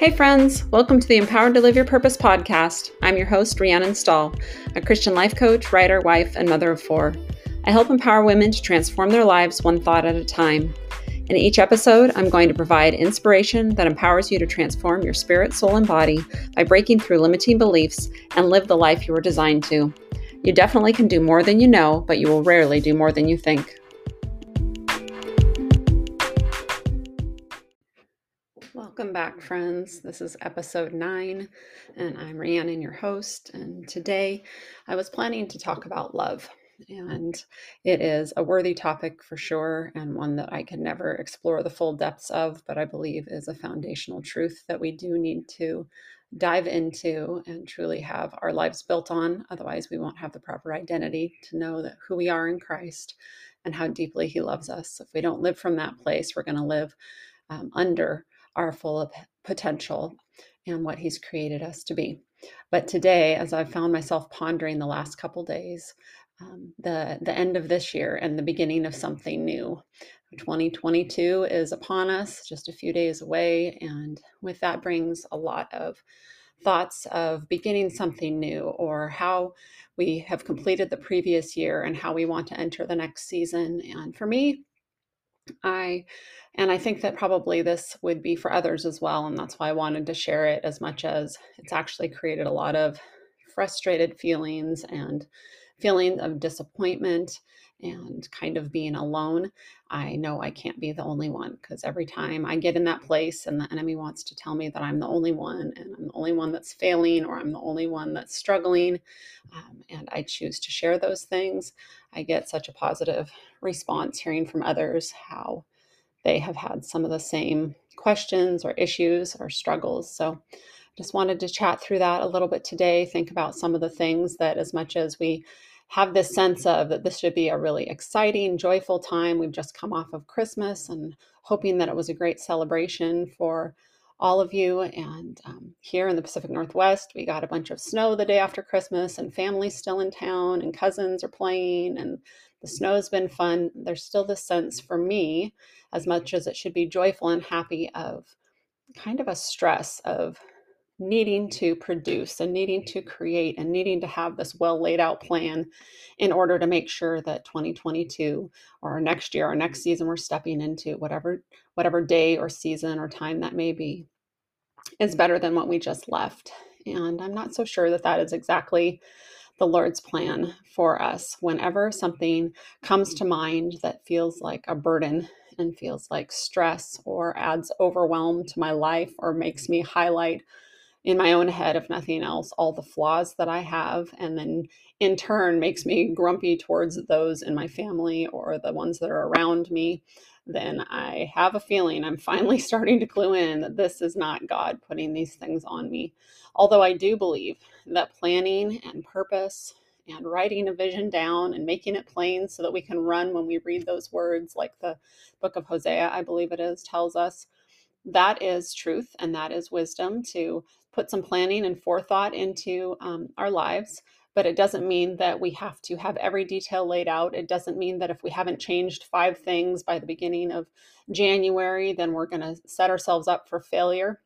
Hey, friends, welcome to the Empowered to Live Your Purpose podcast. I'm your host, Rhiannon Stahl, a Christian life coach, writer, wife, and mother of four. I help empower women to transform their lives one thought at a time. In each episode, I'm going to provide inspiration that empowers you to transform your spirit, soul, and body by breaking through limiting beliefs and live the life you were designed to. You definitely can do more than you know, but you will rarely do more than you think. Welcome back, friends. This is episode nine, and I'm Rhiannon, your host. And today I was planning to talk about love. And it is a worthy topic for sure, and one that I can never explore the full depths of, but I believe is a foundational truth that we do need to dive into and truly have our lives built on. Otherwise, we won't have the proper identity to know that who we are in Christ and how deeply He loves us. If we don't live from that place, we're going to live um, under our full of potential and what he's created us to be. But today, as I've found myself pondering the last couple days, um, the the end of this year and the beginning of something new. 2022 is upon us, just a few days away, and with that brings a lot of thoughts of beginning something new or how we have completed the previous year and how we want to enter the next season. And for me, I and I think that probably this would be for others as well. And that's why I wanted to share it as much as it's actually created a lot of frustrated feelings and feelings of disappointment and kind of being alone. I know I can't be the only one because every time I get in that place and the enemy wants to tell me that I'm the only one and I'm the only one that's failing or I'm the only one that's struggling, um, and I choose to share those things, I get such a positive response hearing from others how they have had some of the same questions or issues or struggles. So just wanted to chat through that a little bit today, think about some of the things that as much as we have this sense of that this should be a really exciting, joyful time. We've just come off of Christmas and hoping that it was a great celebration for all of you. And um, here in the Pacific Northwest, we got a bunch of snow the day after Christmas, and families still in town, and cousins are playing, and the snow's been fun. There's still this sense for me, as much as it should be joyful and happy, of kind of a stress of needing to produce and needing to create and needing to have this well laid out plan in order to make sure that 2022 or next year or next season we're stepping into whatever whatever day or season or time that may be is better than what we just left and i'm not so sure that that is exactly the Lord's plan for us. Whenever something comes to mind that feels like a burden and feels like stress or adds overwhelm to my life or makes me highlight in my own head, if nothing else, all the flaws that I have, and then in turn makes me grumpy towards those in my family or the ones that are around me, then I have a feeling I'm finally starting to clue in that this is not God putting these things on me. Although I do believe that planning and purpose and writing a vision down and making it plain so that we can run when we read those words, like the book of Hosea, I believe it is, tells us. That is truth and that is wisdom to put some planning and forethought into um, our lives. But it doesn't mean that we have to have every detail laid out. It doesn't mean that if we haven't changed five things by the beginning of January, then we're going to set ourselves up for failure.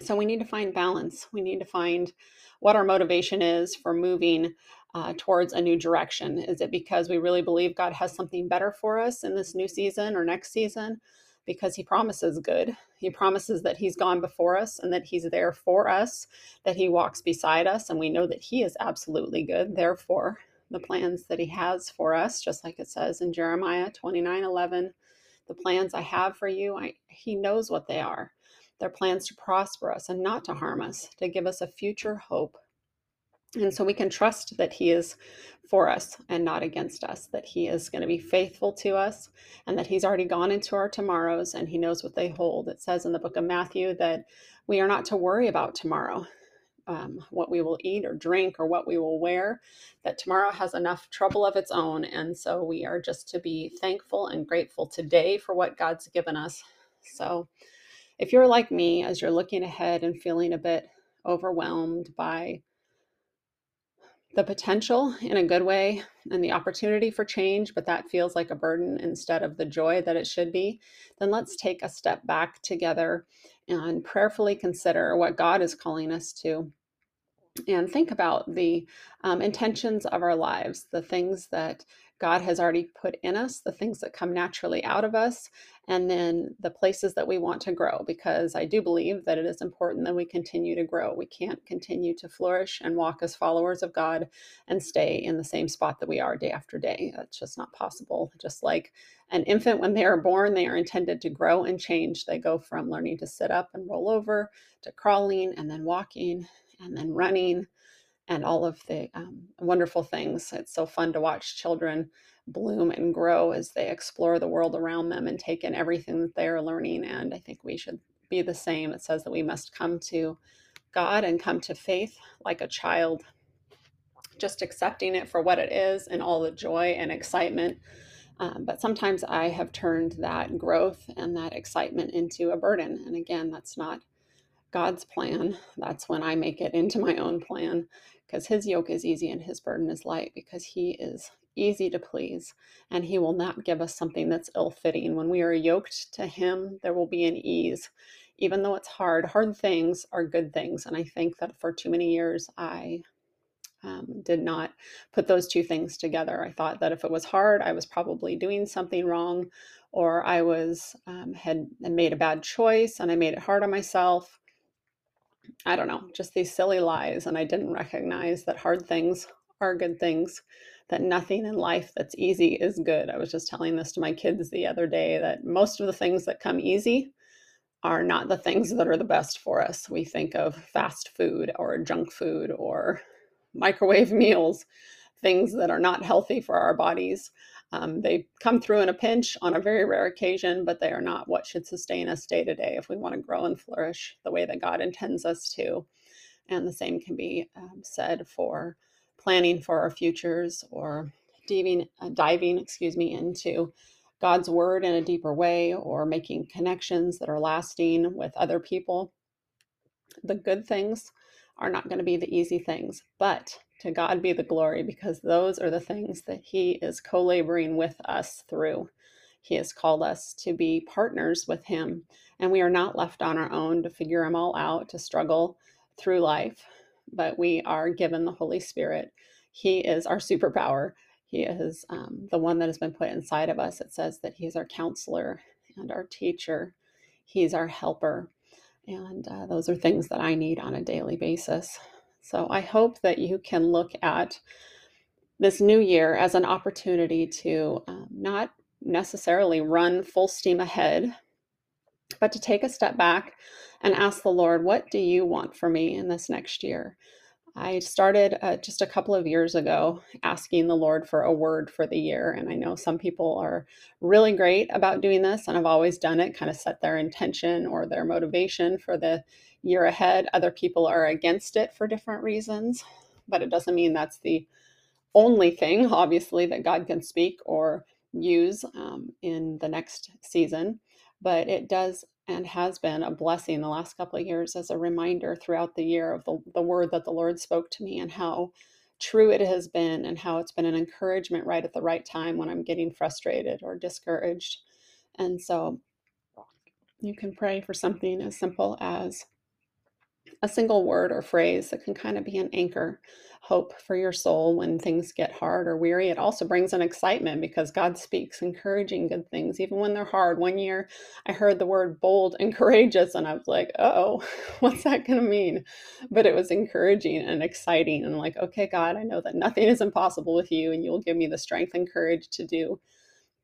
So we need to find balance. We need to find what our motivation is for moving uh, towards a new direction. Is it because we really believe God has something better for us in this new season or next season? Because He promises good. He promises that He's gone before us and that He's there for us, that He walks beside us, and we know that He is absolutely good. Therefore, the plans that He has for us, just like it says in Jeremiah 29 11, the plans I have for you, I, He knows what they are their plans to prosper us and not to harm us, to give us a future hope. And so we can trust that He is for us and not against us, that He is going to be faithful to us, and that He's already gone into our tomorrows and He knows what they hold. It says in the book of Matthew that we are not to worry about tomorrow. Um, what we will eat or drink or what we will wear, that tomorrow has enough trouble of its own. And so we are just to be thankful and grateful today for what God's given us. So if you're like me, as you're looking ahead and feeling a bit overwhelmed by the potential in a good way and the opportunity for change, but that feels like a burden instead of the joy that it should be, then let's take a step back together and prayerfully consider what God is calling us to and think about the um, intentions of our lives, the things that God has already put in us, the things that come naturally out of us, and then the places that we want to grow. Because I do believe that it is important that we continue to grow. We can't continue to flourish and walk as followers of God and stay in the same spot that we are day after day. That's just not possible. Just like an infant, when they are born, they are intended to grow and change. They go from learning to sit up and roll over to crawling and then walking and then running and all of the um, wonderful things. It's so fun to watch children bloom and grow as they explore the world around them and take in everything that they are learning. And I think we should be the same. It says that we must come to God and come to faith like a child, just accepting it for what it is and all the joy and excitement. Um, but sometimes I have turned that growth and that excitement into a burden. And again, that's not God's plan. That's when I make it into my own plan because his yoke is easy and his burden is light because he is easy to please and he will not give us something that's ill fitting. When we are yoked to him, there will be an ease. Even though it's hard, hard things are good things. And I think that for too many years, I um, did not put those two things together. I thought that if it was hard, I was probably doing something wrong, or I was um, had, had made a bad choice and I made it hard on myself. I don't know, just these silly lies. And I didn't recognize that hard things are good things, that nothing in life that's easy is good. I was just telling this to my kids the other day that most of the things that come easy are not the things that are the best for us. We think of fast food or junk food or microwave meals, things that are not healthy for our bodies. Um, they come through in a pinch on a very rare occasion, but they are not what should sustain us day to day if we want to grow and flourish the way that God intends us to. And the same can be um, said for planning for our futures or diving, uh, diving, excuse me, into God's word in a deeper way or making connections that are lasting with other people. The good things are not going to be the easy things, but to God be the glory because those are the things that He is co laboring with us through. He has called us to be partners with Him, and we are not left on our own to figure them all out, to struggle through life, but we are given the Holy Spirit. He is our superpower. He is um, the one that has been put inside of us. It says that He is our counselor and our teacher, He's our helper. And uh, those are things that I need on a daily basis. So I hope that you can look at this new year as an opportunity to um, not necessarily run full steam ahead, but to take a step back and ask the Lord, what do you want for me in this next year? I started uh, just a couple of years ago asking the Lord for a word for the year. And I know some people are really great about doing this and i have always done it, kind of set their intention or their motivation for the year ahead. Other people are against it for different reasons, but it doesn't mean that's the only thing, obviously, that God can speak or use um, in the next season. But it does and has been a blessing the last couple of years as a reminder throughout the year of the, the word that the Lord spoke to me and how true it has been and how it's been an encouragement right at the right time when I'm getting frustrated or discouraged. And so you can pray for something as simple as a single word or phrase that can kind of be an anchor hope for your soul when things get hard or weary. It also brings an excitement because God speaks encouraging good things, even when they're hard. One year I heard the word bold and courageous, and I was like, oh, what's that going to mean? But it was encouraging and exciting. And like, okay, God, I know that nothing is impossible with you, and you'll give me the strength and courage to do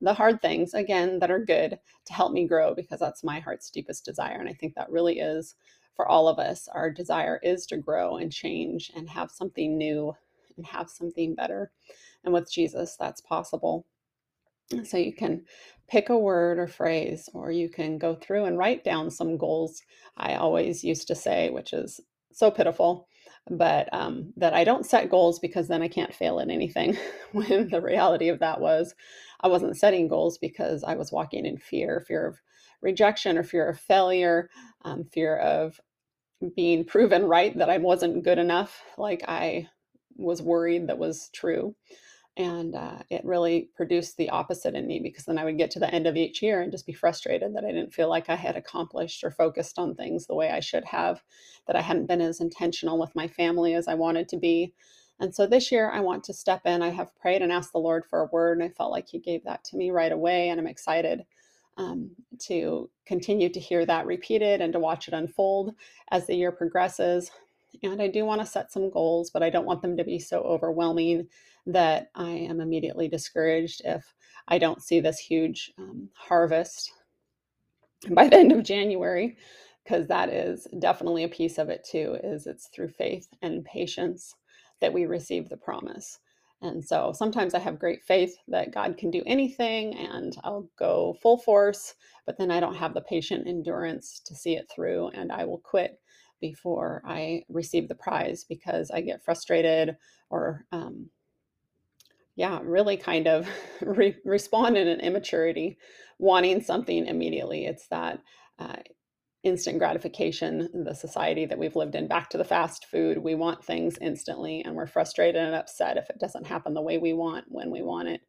the hard things again that are good to help me grow because that's my heart's deepest desire. And I think that really is for all of us, our desire is to grow and change and have something new and have something better. And with Jesus, that's possible. So you can pick a word or phrase, or you can go through and write down some goals. I always used to say, which is so pitiful, but um, that I don't set goals because then I can't fail at anything. when the reality of that was, I wasn't setting goals because I was walking in fear fear of rejection or fear of failure, um, fear of being proven right that I wasn't good enough, like I was worried that was true. and uh, it really produced the opposite in me because then I would get to the end of each year and just be frustrated that I didn't feel like I had accomplished or focused on things the way I should have, that I hadn't been as intentional with my family as I wanted to be. And so this year I want to step in. I have prayed and asked the Lord for a word, and I felt like He gave that to me right away. And I'm excited um, to continue to hear that repeated and to watch it unfold as the year progresses. And I do want to set some goals, but I don't want them to be so overwhelming that I am immediately discouraged if I don't see this huge um, harvest by the end of January, because that is definitely a piece of it too. Is it's through faith and patience that we receive the promise. And so sometimes I have great faith that God can do anything and I'll go full force, but then I don't have the patient endurance to see it through and I will quit before I receive the prize because I get frustrated or um, yeah, really kind of re- respond in an immaturity, wanting something immediately. It's that uh, instant gratification, the society that we've lived in, back to the fast food. We want things instantly, and we're frustrated and upset if it doesn't happen the way we want when we want it.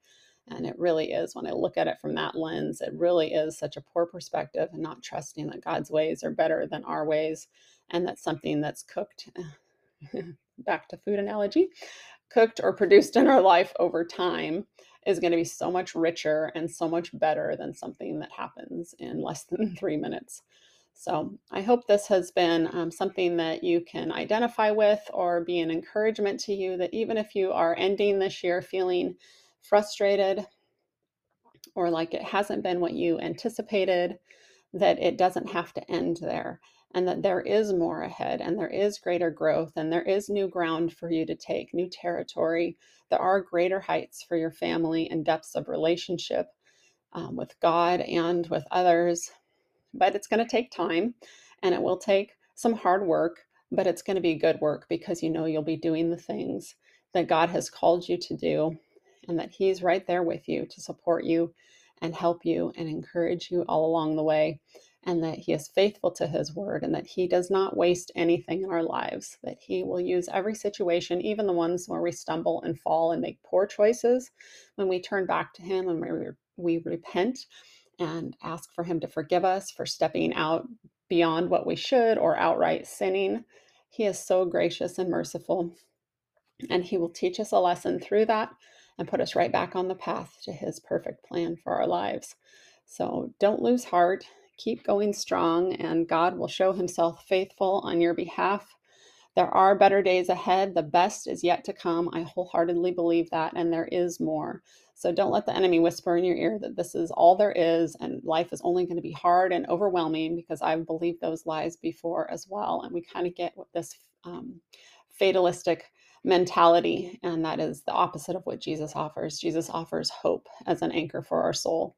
And it really is, when I look at it from that lens, it really is such a poor perspective and not trusting that God's ways are better than our ways and that something that's cooked, back to food analogy, cooked or produced in our life over time is going to be so much richer and so much better than something that happens in less than three minutes. So, I hope this has been um, something that you can identify with or be an encouragement to you that even if you are ending this year feeling frustrated or like it hasn't been what you anticipated, that it doesn't have to end there and that there is more ahead and there is greater growth and there is new ground for you to take, new territory. There are greater heights for your family and depths of relationship um, with God and with others. But it's going to take time and it will take some hard work, but it's going to be good work because you know you'll be doing the things that God has called you to do and that He's right there with you to support you and help you and encourage you all along the way and that He is faithful to His word and that He does not waste anything in our lives, that He will use every situation, even the ones where we stumble and fall and make poor choices, when we turn back to Him and we, we repent and ask for Him to forgive us for stepping out beyond what we should or outright sinning. He is so gracious and merciful, and He will teach us a lesson through that and put us right back on the path to His perfect plan for our lives. So don't lose heart keep going strong, and God will show himself faithful on your behalf. There are better days ahead. The best is yet to come. I wholeheartedly believe that, and there is more. So don't let the enemy whisper in your ear that this is all there is and life is only going to be hard and overwhelming because I've believed those lies before as well. And we kind of get this um, fatalistic mentality, and that is the opposite of what Jesus offers. Jesus offers hope as an anchor for our soul.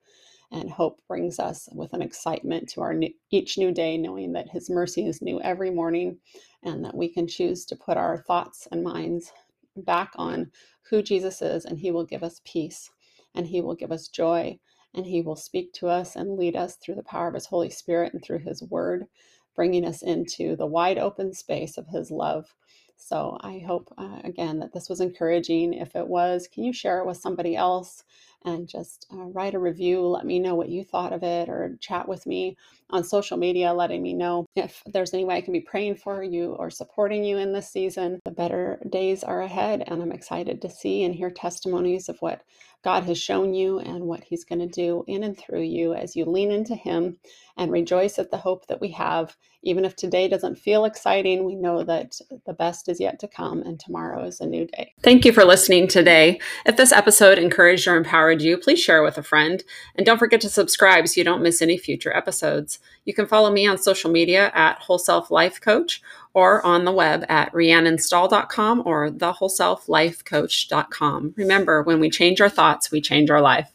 And hope brings us with an excitement to our new, each new day, knowing that His mercy is new every morning and that we can choose to put our thoughts and minds back on who Jesus is, and He will give us peace and He will give us joy and He will speak to us and lead us through the power of His Holy Spirit and through His Word, bringing us into the wide open space of His love. So I hope, uh, again, that this was encouraging. If it was, can you share it with somebody else? And just uh, write a review. Let me know what you thought of it or chat with me on social media, letting me know if there's any way I can be praying for you or supporting you in this season. The better days are ahead, and I'm excited to see and hear testimonies of what God has shown you and what He's going to do in and through you as you lean into Him and rejoice at the hope that we have. Even if today doesn't feel exciting, we know that the best is yet to come and tomorrow is a new day. Thank you for listening today. If this episode encouraged or empowered you, please share with a friend. And don't forget to subscribe so you don't miss any future episodes. You can follow me on social media at Whole Self Life Coach or on the web at rhiannonstall.com or thewholeselflifecoach.com. Remember, when we change our thoughts, we change our life.